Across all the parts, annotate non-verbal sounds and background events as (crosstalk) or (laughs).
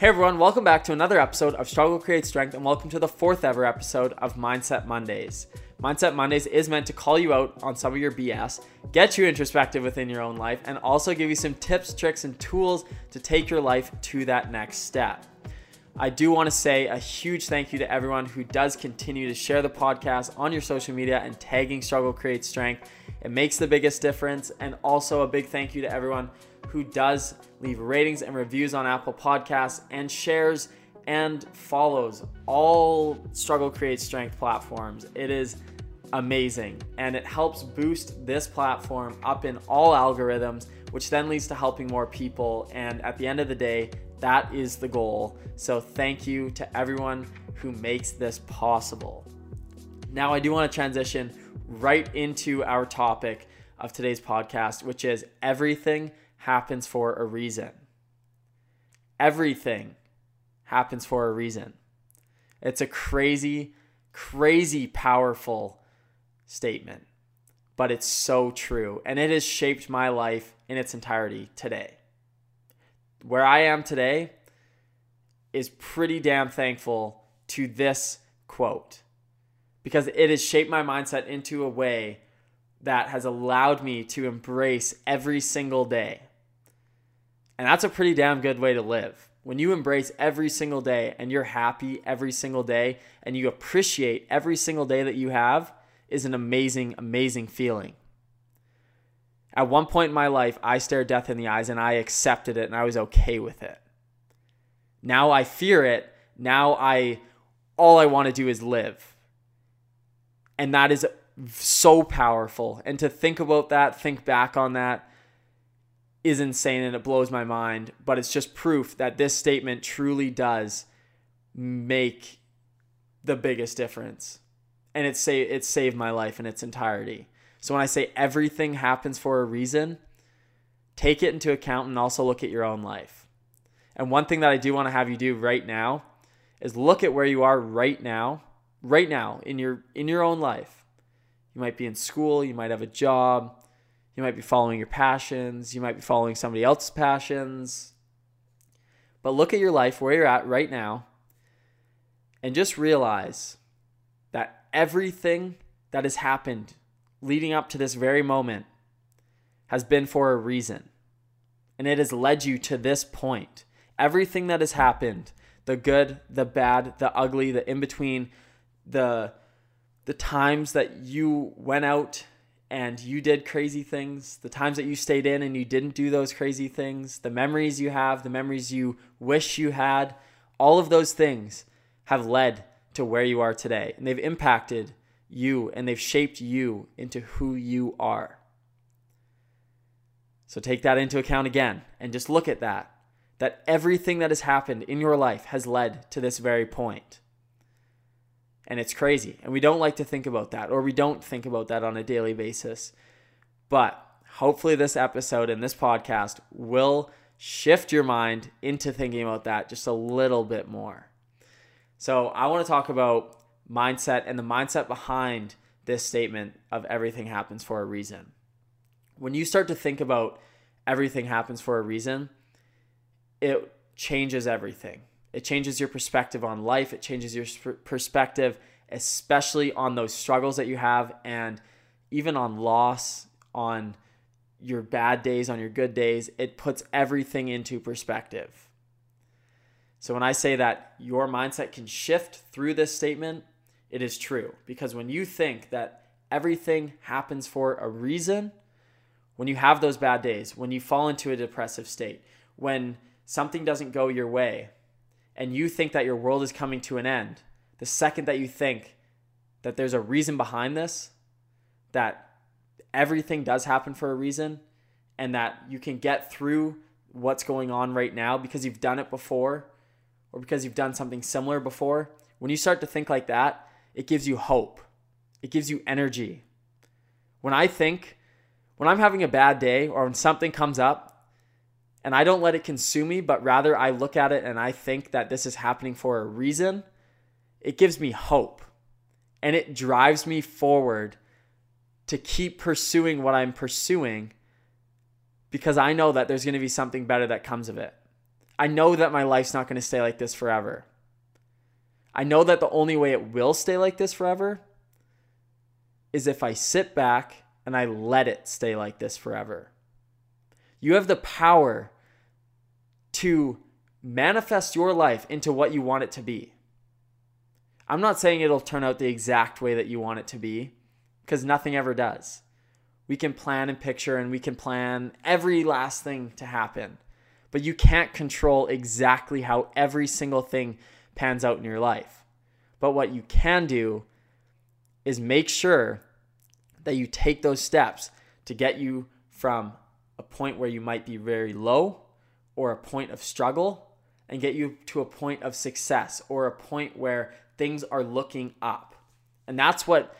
Hey everyone, welcome back to another episode of Struggle Creates Strength, and welcome to the fourth ever episode of Mindset Mondays. Mindset Mondays is meant to call you out on some of your BS, get you introspective within your own life, and also give you some tips, tricks, and tools to take your life to that next step. I do want to say a huge thank you to everyone who does continue to share the podcast on your social media and tagging Struggle Creates Strength. It makes the biggest difference. And also a big thank you to everyone who does leave ratings and reviews on Apple Podcasts and shares and follows all Struggle Create Strength platforms. It is amazing and it helps boost this platform up in all algorithms, which then leads to helping more people. And at the end of the day, that is the goal. So thank you to everyone who makes this possible. Now, I do want to transition right into our topic of today's podcast, which is everything happens for a reason. Everything happens for a reason. It's a crazy, crazy powerful statement, but it's so true. And it has shaped my life in its entirety today. Where I am today is pretty damn thankful to this quote because it has shaped my mindset into a way that has allowed me to embrace every single day. And that's a pretty damn good way to live. When you embrace every single day and you're happy every single day and you appreciate every single day that you have is an amazing, amazing feeling. At one point in my life, I stared death in the eyes and I accepted it and I was okay with it. Now I fear it. Now I all I want to do is live. And that is so powerful. And to think about that, think back on that, is insane and it blows my mind, but it's just proof that this statement truly does make the biggest difference. And it say it saved my life in its entirety. So when I say everything happens for a reason, take it into account and also look at your own life. And one thing that I do want to have you do right now is look at where you are right now, right now in your in your own life. You might be in school, you might have a job, you might be following your passions. You might be following somebody else's passions. But look at your life where you're at right now and just realize that everything that has happened leading up to this very moment has been for a reason. And it has led you to this point. Everything that has happened, the good, the bad, the ugly, the in between, the the times that you went out and you did crazy things, the times that you stayed in and you didn't do those crazy things, the memories you have, the memories you wish you had, all of those things have led to where you are today. And they've impacted you and they've shaped you into who you are. So take that into account again and just look at that. That everything that has happened in your life has led to this very point. And it's crazy. And we don't like to think about that, or we don't think about that on a daily basis. But hopefully, this episode and this podcast will shift your mind into thinking about that just a little bit more. So, I want to talk about mindset and the mindset behind this statement of everything happens for a reason. When you start to think about everything happens for a reason, it changes everything. It changes your perspective on life. It changes your perspective, especially on those struggles that you have and even on loss, on your bad days, on your good days. It puts everything into perspective. So when I say that your mindset can shift through this statement, it is true. Because when you think that everything happens for a reason, when you have those bad days, when you fall into a depressive state, when something doesn't go your way, and you think that your world is coming to an end, the second that you think that there's a reason behind this, that everything does happen for a reason, and that you can get through what's going on right now because you've done it before or because you've done something similar before, when you start to think like that, it gives you hope. It gives you energy. When I think, when I'm having a bad day or when something comes up and I don't let it consume me, but rather I look at it and I think that this is happening for a reason, it gives me hope and it drives me forward to keep pursuing what I'm pursuing because I know that there's going to be something better that comes of it. I know that my life's not going to stay like this forever. I know that the only way it will stay like this forever is if I sit back and I let it stay like this forever. You have the power to manifest your life into what you want it to be. I'm not saying it'll turn out the exact way that you want it to be because nothing ever does. We can plan and picture and we can plan every last thing to happen, but you can't control exactly how every single thing pans out in your life. But what you can do is make sure that you take those steps to get you from a point where you might be very low or a point of struggle and get you to a point of success or a point where things are looking up. And that's what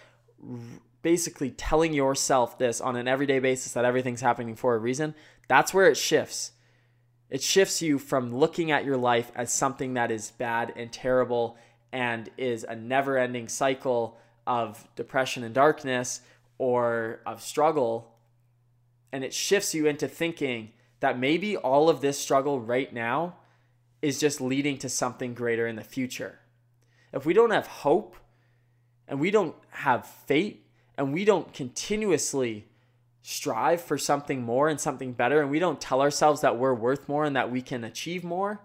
basically telling yourself this on an everyday basis that everything's happening for a reason, that's where it shifts. It shifts you from looking at your life as something that is bad and terrible and is a never ending cycle of depression and darkness or of struggle. And it shifts you into thinking that maybe all of this struggle right now is just leading to something greater in the future. If we don't have hope and we don't have faith and we don't continuously strive for something more and something better and we don't tell ourselves that we're worth more and that we can achieve more,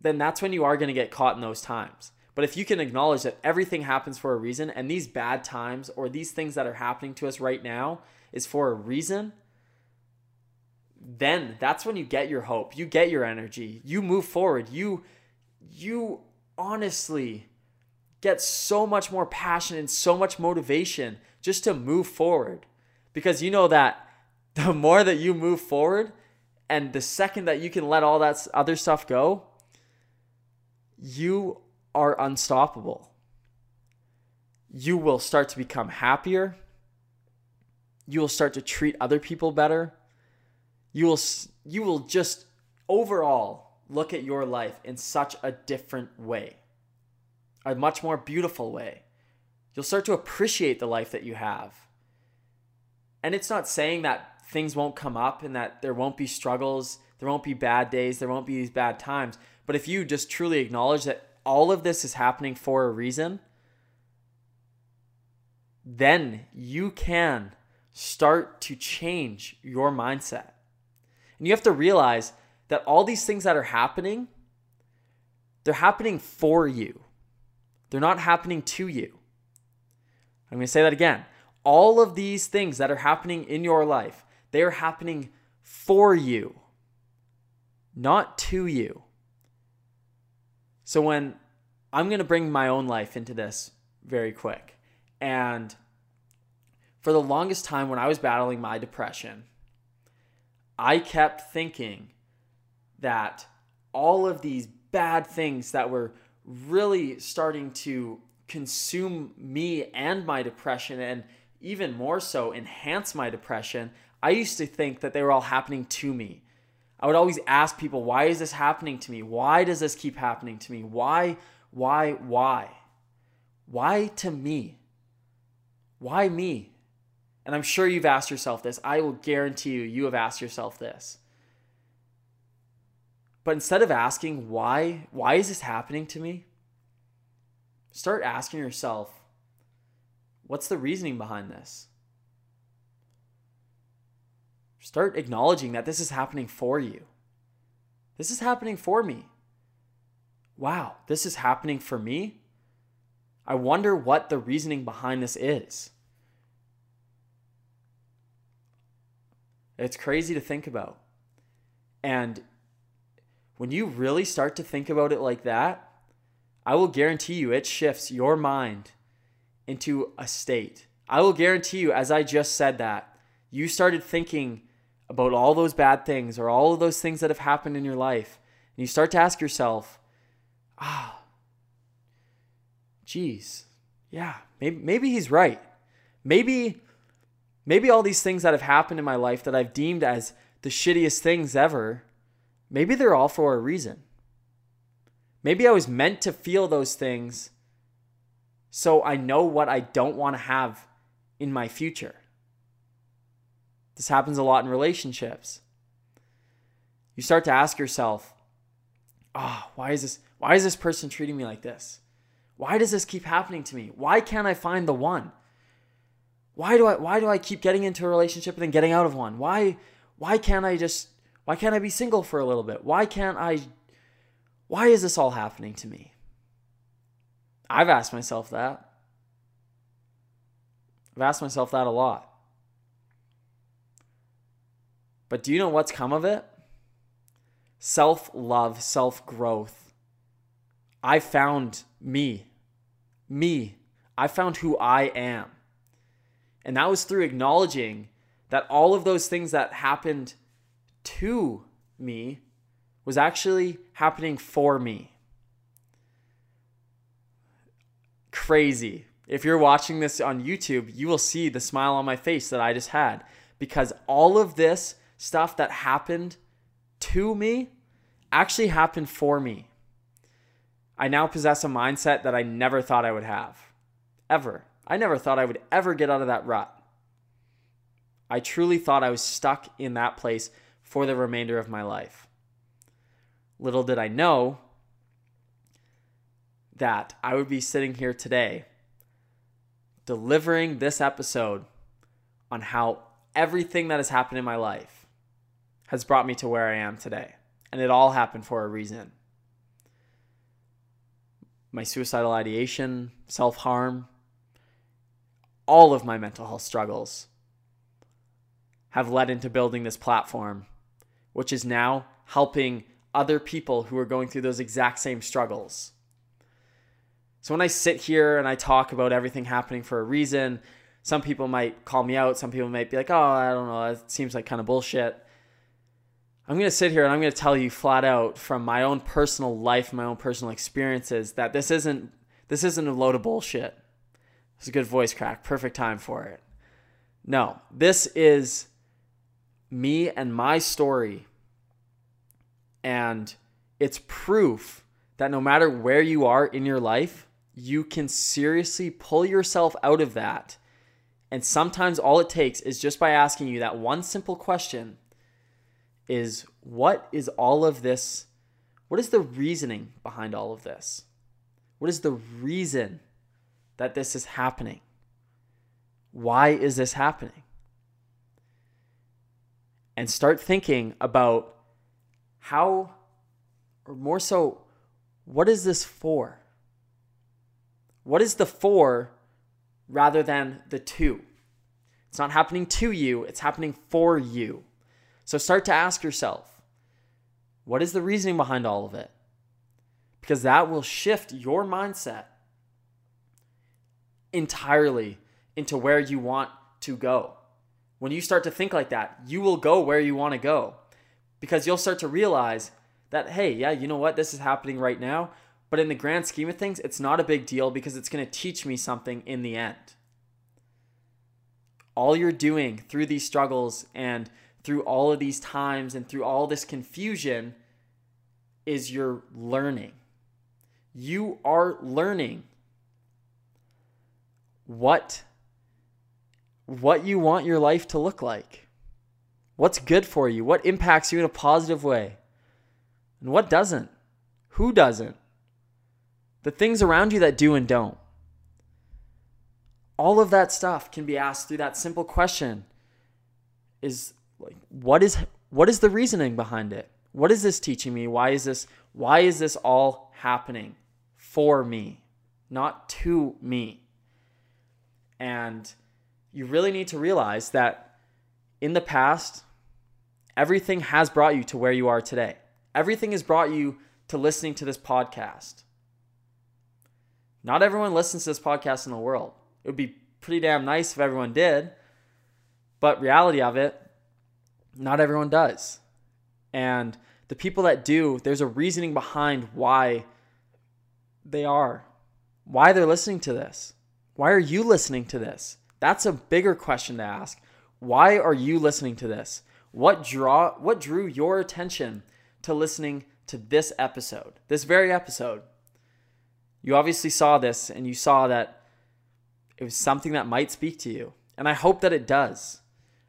then that's when you are going to get caught in those times. But if you can acknowledge that everything happens for a reason and these bad times or these things that are happening to us right now is for a reason, then that's when you get your hope. You get your energy. You move forward. You you honestly get so much more passion and so much motivation just to move forward. Because you know that (laughs) the more that you move forward and the second that you can let all that other stuff go, you are unstoppable. You will start to become happier. You will start to treat other people better. You will you will just overall look at your life in such a different way. A much more beautiful way. You'll start to appreciate the life that you have. And it's not saying that things won't come up and that there won't be struggles, there won't be bad days, there won't be these bad times. But if you just truly acknowledge that all of this is happening for a reason, then you can start to change your mindset. And you have to realize that all these things that are happening, they're happening for you. They're not happening to you. I'm going to say that again. All of these things that are happening in your life, they are happening for you, not to you. So when I'm going to bring my own life into this very quick. And for the longest time when I was battling my depression, I kept thinking that all of these bad things that were really starting to consume me and my depression and even more so enhance my depression, I used to think that they were all happening to me. I would always ask people, why is this happening to me? Why does this keep happening to me? Why, why, why? Why to me? Why me? And I'm sure you've asked yourself this. I will guarantee you, you have asked yourself this. But instead of asking, why, why is this happening to me? Start asking yourself, what's the reasoning behind this? Start acknowledging that this is happening for you. This is happening for me. Wow, this is happening for me? I wonder what the reasoning behind this is. It's crazy to think about. And when you really start to think about it like that, I will guarantee you it shifts your mind into a state. I will guarantee you, as I just said that, you started thinking about all those bad things or all of those things that have happened in your life. And you start to ask yourself, ah, geez, yeah, maybe, maybe he's right. Maybe, maybe all these things that have happened in my life that I've deemed as the shittiest things ever, maybe they're all for a reason. Maybe I was meant to feel those things so I know what I don't want to have in my future. This happens a lot in relationships. You start to ask yourself, "Ah, oh, why is this why is this person treating me like this? Why does this keep happening to me? Why can't I find the one? Why do I why do I keep getting into a relationship and then getting out of one? Why why can't I just why can't I be single for a little bit? Why can't I why is this all happening to me? I've asked myself that. I've asked myself that a lot. But do you know what's come of it? Self love, self growth. I found me. Me. I found who I am. And that was through acknowledging that all of those things that happened to me was actually happening for me. Crazy. If you're watching this on YouTube, you will see the smile on my face that I just had because all of this stuff that happened to me actually happened for me. I now possess a mindset that I never thought I would have. Ever. I never thought I would ever get out of that rut. I truly thought I was stuck in that place for the remainder of my life. Little did I know that I would be sitting here today delivering this episode on how everything that has happened in my life has brought me to where I am today. And it all happened for a reason. My suicidal ideation, self harm, all of my mental health struggles have led into building this platform, which is now helping other people who are going through those exact same struggles. So when I sit here and I talk about everything happening for a reason, some people might call me out. Some people might be like, oh, I don't know, it seems like kind of bullshit. I'm going to sit here and I'm going to tell you flat out from my own personal life, my own personal experiences that this isn't this isn't a load of bullshit. It's a good voice crack, perfect time for it. No, this is me and my story. And it's proof that no matter where you are in your life, you can seriously pull yourself out of that. And sometimes all it takes is just by asking you that one simple question is what is all of this? What is the reasoning behind all of this? What is the reason that this is happening? Why is this happening? And start thinking about how, or more so, what is this for? What is the for rather than the to? It's not happening to you, it's happening for you. So start to ask yourself what is the reasoning behind all of it? Because that will shift your mindset entirely into where you want to go. When you start to think like that, you will go where you want to go because you'll start to realize that, hey, yeah, you know what? This is happening right now. But in the grand scheme of things, it's not a big deal because it's going to teach me something in the end. All you're doing through these struggles and through all of these times and through all this confusion is you're learning. You are learning what what you want your life to look like. What's good for you? What impacts you in a positive way? And what doesn't? Who doesn't? the things around you that do and don't. All of that stuff can be asked through that simple question is like what is what is the reasoning behind it? What is this teaching me? Why is this why is this all happening for me, not to me? And you really need to realize that in the past everything has brought you to where you are today. Everything has brought you to listening to this podcast. Not everyone listens to this podcast in the world. It would be pretty damn nice if everyone did, but reality of it, not everyone does. And the people that do, there's a reasoning behind why they are, why they're listening to this. Why are you listening to this? That's a bigger question to ask. Why are you listening to this? What draw what drew your attention to listening to this episode? This very episode. You obviously saw this and you saw that it was something that might speak to you. And I hope that it does.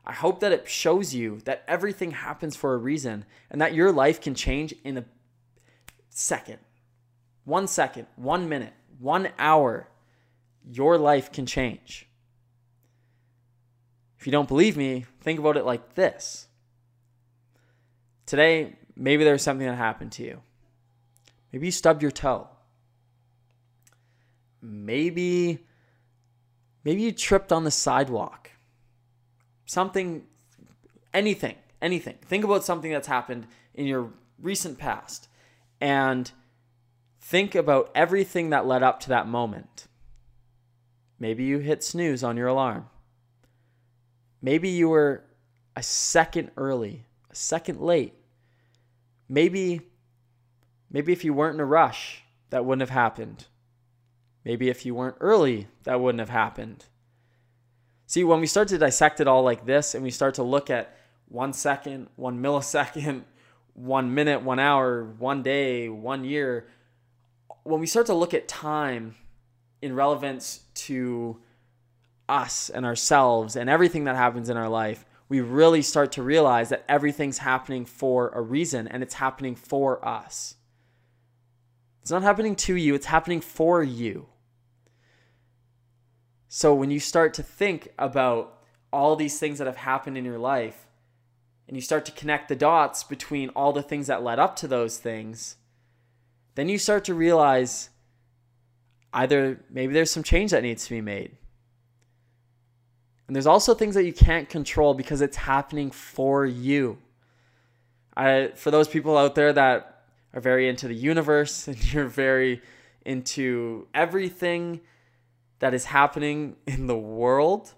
I hope that it shows you that everything happens for a reason and that your life can change in a second. One second, one minute, one hour. Your life can change. If you don't believe me, think about it like this. Today, maybe there's something that happened to you. Maybe you stubbed your toe. Maybe maybe you tripped on the sidewalk. Something anything, anything. Think about something that's happened in your recent past and think about everything that led up to that moment. Maybe you hit snooze on your alarm. Maybe you were a second early, a second late. Maybe maybe if you weren't in a rush, that wouldn't have happened. Maybe if you weren't early, that wouldn't have happened. See, when we start to dissect it all like this and we start to look at one second, one millisecond, (laughs) one minute, one hour, one day, one year, when we start to look at time in relevance to us and ourselves and everything that happens in our life, we really start to realize that everything's happening for a reason and it's happening for us. It's not happening to you, it's happening for you. So when you start to think about all these things that have happened in your life and you start to connect the dots between all the things that led up to those things, then you start to realize either maybe there's some change that needs to be made. And there's also things that you can't control because it's happening for you. I, for those people out there that are very into the universe (laughs) and you're very into everything that is happening in the world.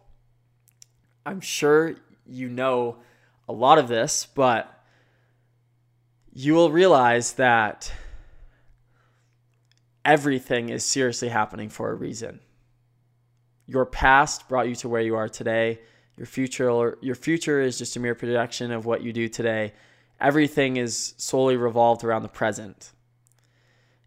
I'm sure you know a lot of this, but you will realize that everything is seriously happening for a reason. Your past brought you to where you are today. Your future your future is just a mere projection of what you do today. Everything is solely revolved around the present.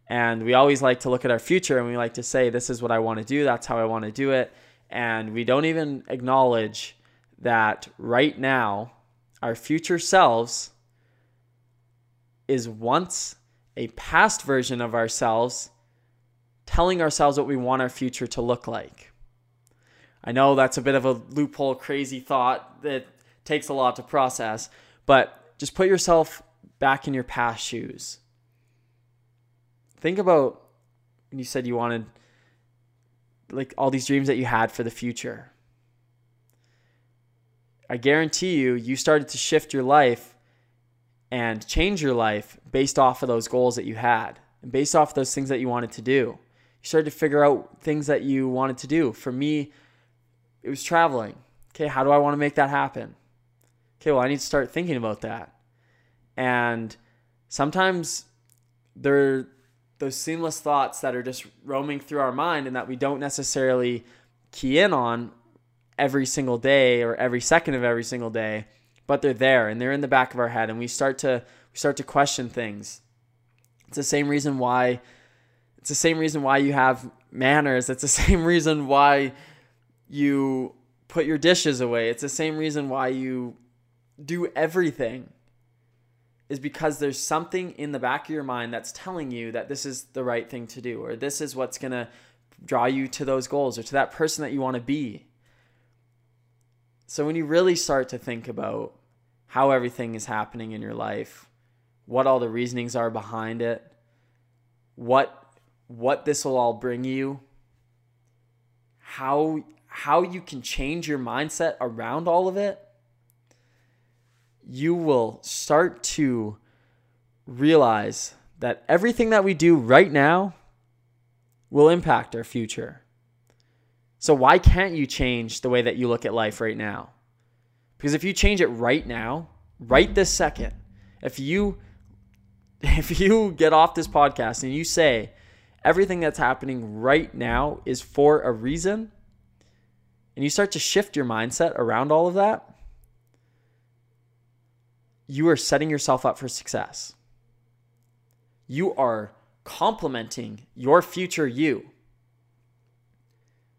And we always like to look at our future and we like to say, this is what I want to do, that's how I want to do it. And we don't even acknowledge that right now, our future selves is once a past version of ourselves telling ourselves what we want our future to look like. I know that's a bit of a loophole, crazy thought that takes a lot to process, but just put yourself back in your past shoes think about when you said you wanted like all these dreams that you had for the future. I guarantee you, you started to shift your life and change your life based off of those goals that you had and based off those things that you wanted to do. You started to figure out things that you wanted to do. For me, it was traveling. Okay, how do I want to make that happen? Okay, well, I need to start thinking about that. And sometimes there those seamless thoughts that are just roaming through our mind and that we don't necessarily key in on every single day or every second of every single day but they're there and they're in the back of our head and we start to we start to question things it's the same reason why it's the same reason why you have manners it's the (laughs) same reason why you put your dishes away it's the same reason why you do everything is because there's something in the back of your mind that's telling you that this is the right thing to do or this is what's going to draw you to those goals or to that person that you want to be. So when you really start to think about how everything is happening in your life, what all the reasonings are behind it, what what this will all bring you, how how you can change your mindset around all of it, you will start to realize that everything that we do right now will impact our future. So, why can't you change the way that you look at life right now? Because if you change it right now, right this second, if you (laughs) if you get off this podcast and you say everything that's happening right now is for a reason and you start to shift your mindset around all of that, you are setting yourself up for success. You are complementing your future you.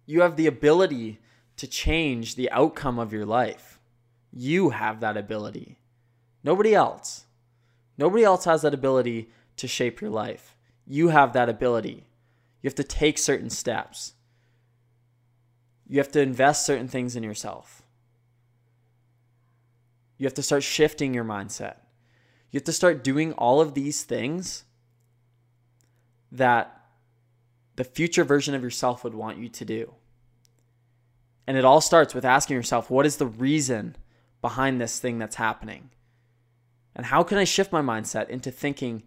You have the ability to change the outcome of your life. You have that ability. Nobody else. Nobody else has that ability to shape your life. You have that ability. You have to take certain steps. You have to invest certain things in yourself. You have to start shifting your mindset. You have to start doing all of these things that the future version of yourself would want you to do. And it all starts with asking yourself, what is the reason behind this thing that's happening? And how can I shift my mindset into thinking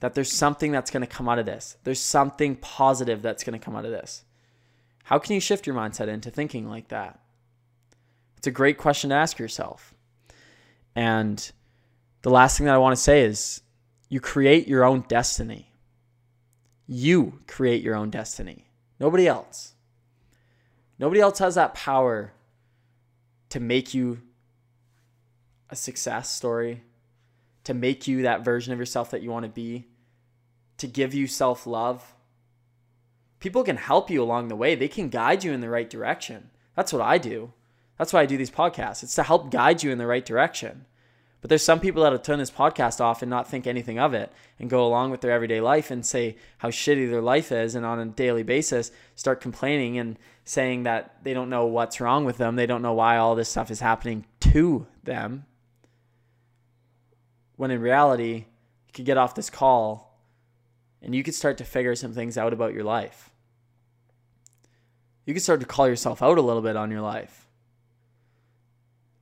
that there's something that's going to come out of this? There's something positive that's going to come out of this. How can you shift your mindset into thinking like that? It's a great question to ask yourself. And the last thing that I want to say is you create your own destiny. You create your own destiny, nobody else. Nobody else has that power to make you a success story, to make you that version of yourself that you want to be, to give you self love. People can help you along the way, they can guide you in the right direction. That's what I do. That's why I do these podcasts. It's to help guide you in the right direction. But there's some people that'll turn this podcast off and not think anything of it and go along with their everyday life and say how shitty their life is and on a daily basis start complaining and saying that they don't know what's wrong with them. They don't know why all this stuff is happening to them when in reality, you could get off this call and you could start to figure some things out about your life. You could start to call yourself out a little bit on your life.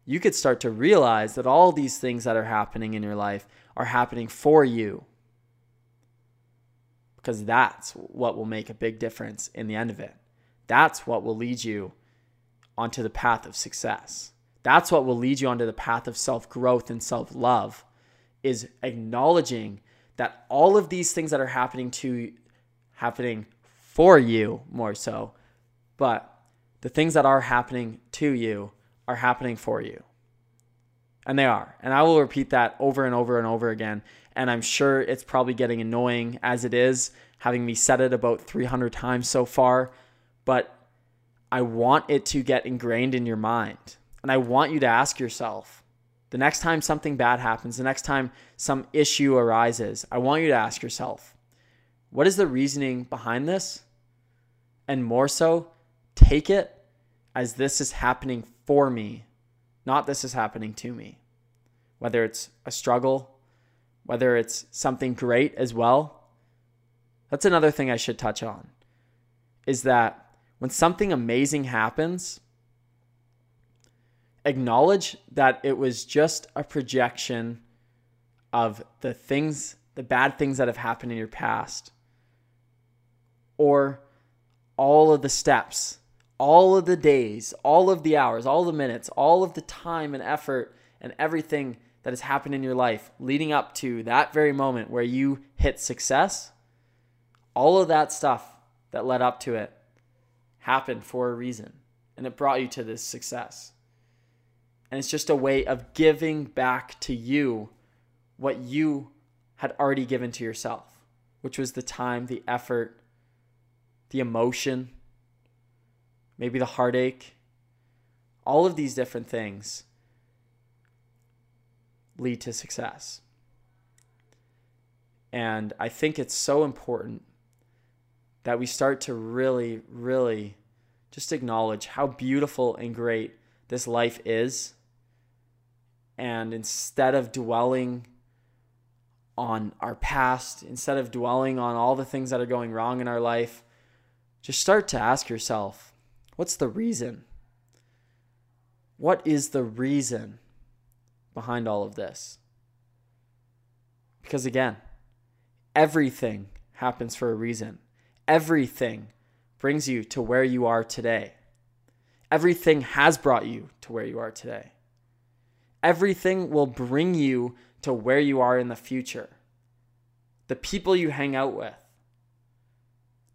You could start to realize that all these things that are happening in your life are happening for you. Because that's what will make a big difference in the end of it. That's what will lead you onto the path of success. That's what will lead you onto the path of self growth and self love is acknowledging that all of these things that are happening to happening for you more so, but the things that are happening to you are happening for you. And they are. And I will repeat that over and over and over again. And I'm sure it's probably getting annoying as it is, having me said it about 300 times so far. But I want it to get ingrained in your mind. And I want you to ask yourself the next time something bad happens, the next time some issue arises, I want you to ask yourself, what is the reasoning behind this? And more so, take it as this is happening for me, not this is happening to me. Whether it's a struggle, whether it's something great as well. That's another thing I should touch on is that when something amazing happens, acknowledge that it was just a projection of the things, the bad things that have happened in your past, or all of the steps, all of the days, all of the hours, all the minutes, all of the time and effort and everything that has happened in your life leading up to that very moment where you hit success, all of that stuff that led up to it happened for a reason and it brought you to this success. And it's just a way of giving back to you what you had already given to yourself, which was the time, the effort, the emotion, maybe the heartache. All of these different things lead to success. And I think it's so important that we start to really, really just acknowledge how beautiful and great this life is and instead of dwelling on our past, instead of dwelling on all the things that are going wrong in our life, just start to ask yourself what's the reason? What is the reason behind all of this? Because again, everything happens for a reason. Everything brings you to where you are today. Everything has brought you to where you are today everything will bring you to where you are in the future. The people you hang out with,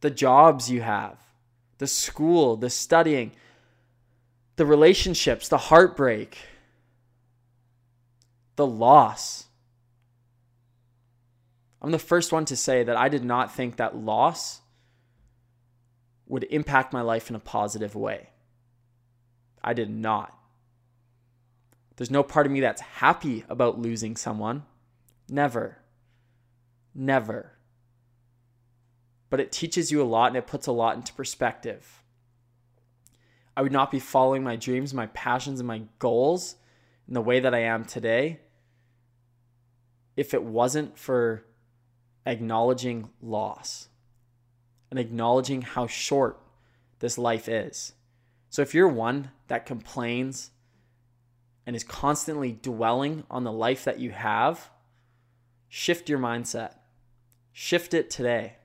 the jobs you have, the school, the studying, the relationships, the heartbreak, the loss. I'm the first one to say that I did not think that loss would impact my life in a positive way. I did not. There's no part of me that's happy about losing someone. Never. Never. But it teaches you a lot and it puts a lot into perspective. I would not be following my dreams, my passions, and my goals in the way that I am today if it wasn't for acknowledging loss and acknowledging how short this life is. So if you're one that complains and is constantly dwelling on the life that you have, shift your mindset. Shift it today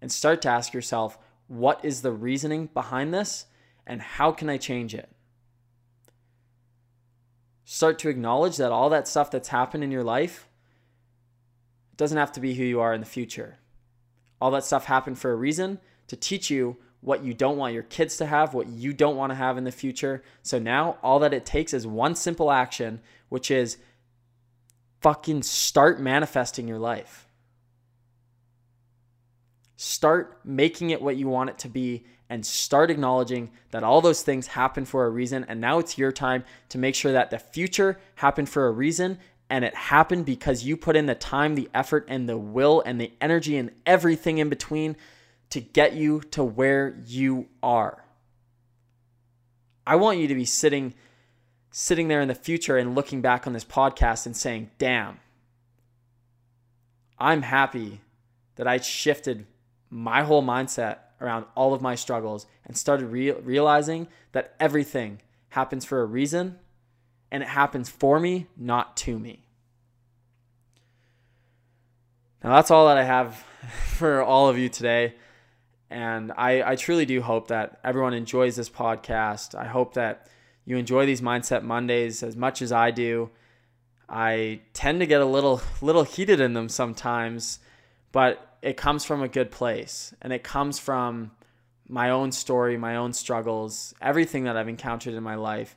and start to ask yourself what is the reasoning behind this and how can I change it? Start to acknowledge that all that stuff that's happened in your life doesn't have to be who you are in the future. All that stuff happened for a reason to teach you what you don't want your kids to have, what you don't want to have in the future. So now all that it takes is one simple action, which is fucking start manifesting your life. Start making it what you want it to be and start acknowledging that all those things happen for a reason. And now it's your time to make sure that the future happened for a reason and it happened because you put in the time, the effort, and the will and the energy and everything in between to get you to where you are. I want you to be sitting sitting there in the future and looking back on this podcast and saying, "Damn. I'm happy that I shifted my whole mindset around all of my struggles and started re- realizing that everything happens for a reason and it happens for me, not to me." Now that's all that I have (laughs) for all of you today. And I, I truly do hope that everyone enjoys this podcast. I hope that you enjoy these Mindset Mondays as much as I do. I tend to get a little little heated in them sometimes, but it comes from a good place and it comes from my own story, my own struggles, everything that I've encountered in my life.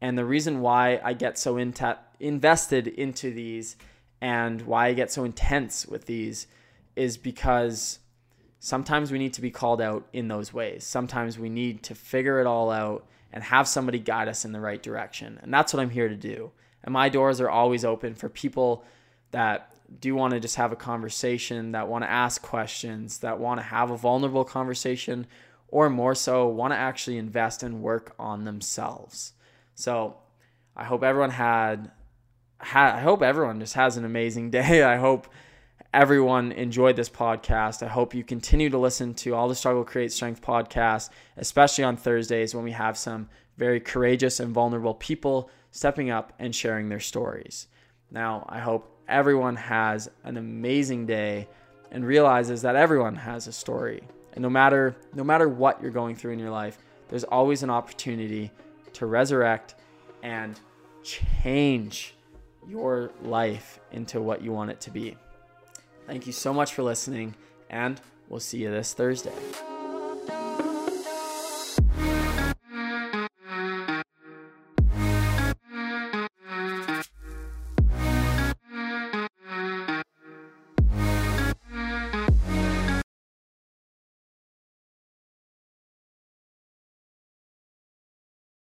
And the reason why I get so in invested into these and why I get so intense with these is because sometimes we need to be called out in those ways. Sometimes we need to figure it all out and have somebody guide us in the right direction. And that's what I'm here to do. And my doors are always open for people that do want to just have a conversation, that want to ask questions, that want to have a vulnerable conversation, or more so, want to actually invest and work on themselves. So I hope everyone had, I hope everyone just has an amazing (laughs) day. I hope everyone enjoyed this podcast. I hope you continue to listen to all the Struggle Create Strength podcasts, especially on Thursdays when we have some very courageous and vulnerable people stepping up and sharing their stories. Now, I hope everyone has an amazing day and realizes that everyone has a story. And no matter no matter what you're going through in your life, there's always an opportunity to resurrect and change your life into what you want it to be. Thank you so much for listening, and we'll see you this Thursday.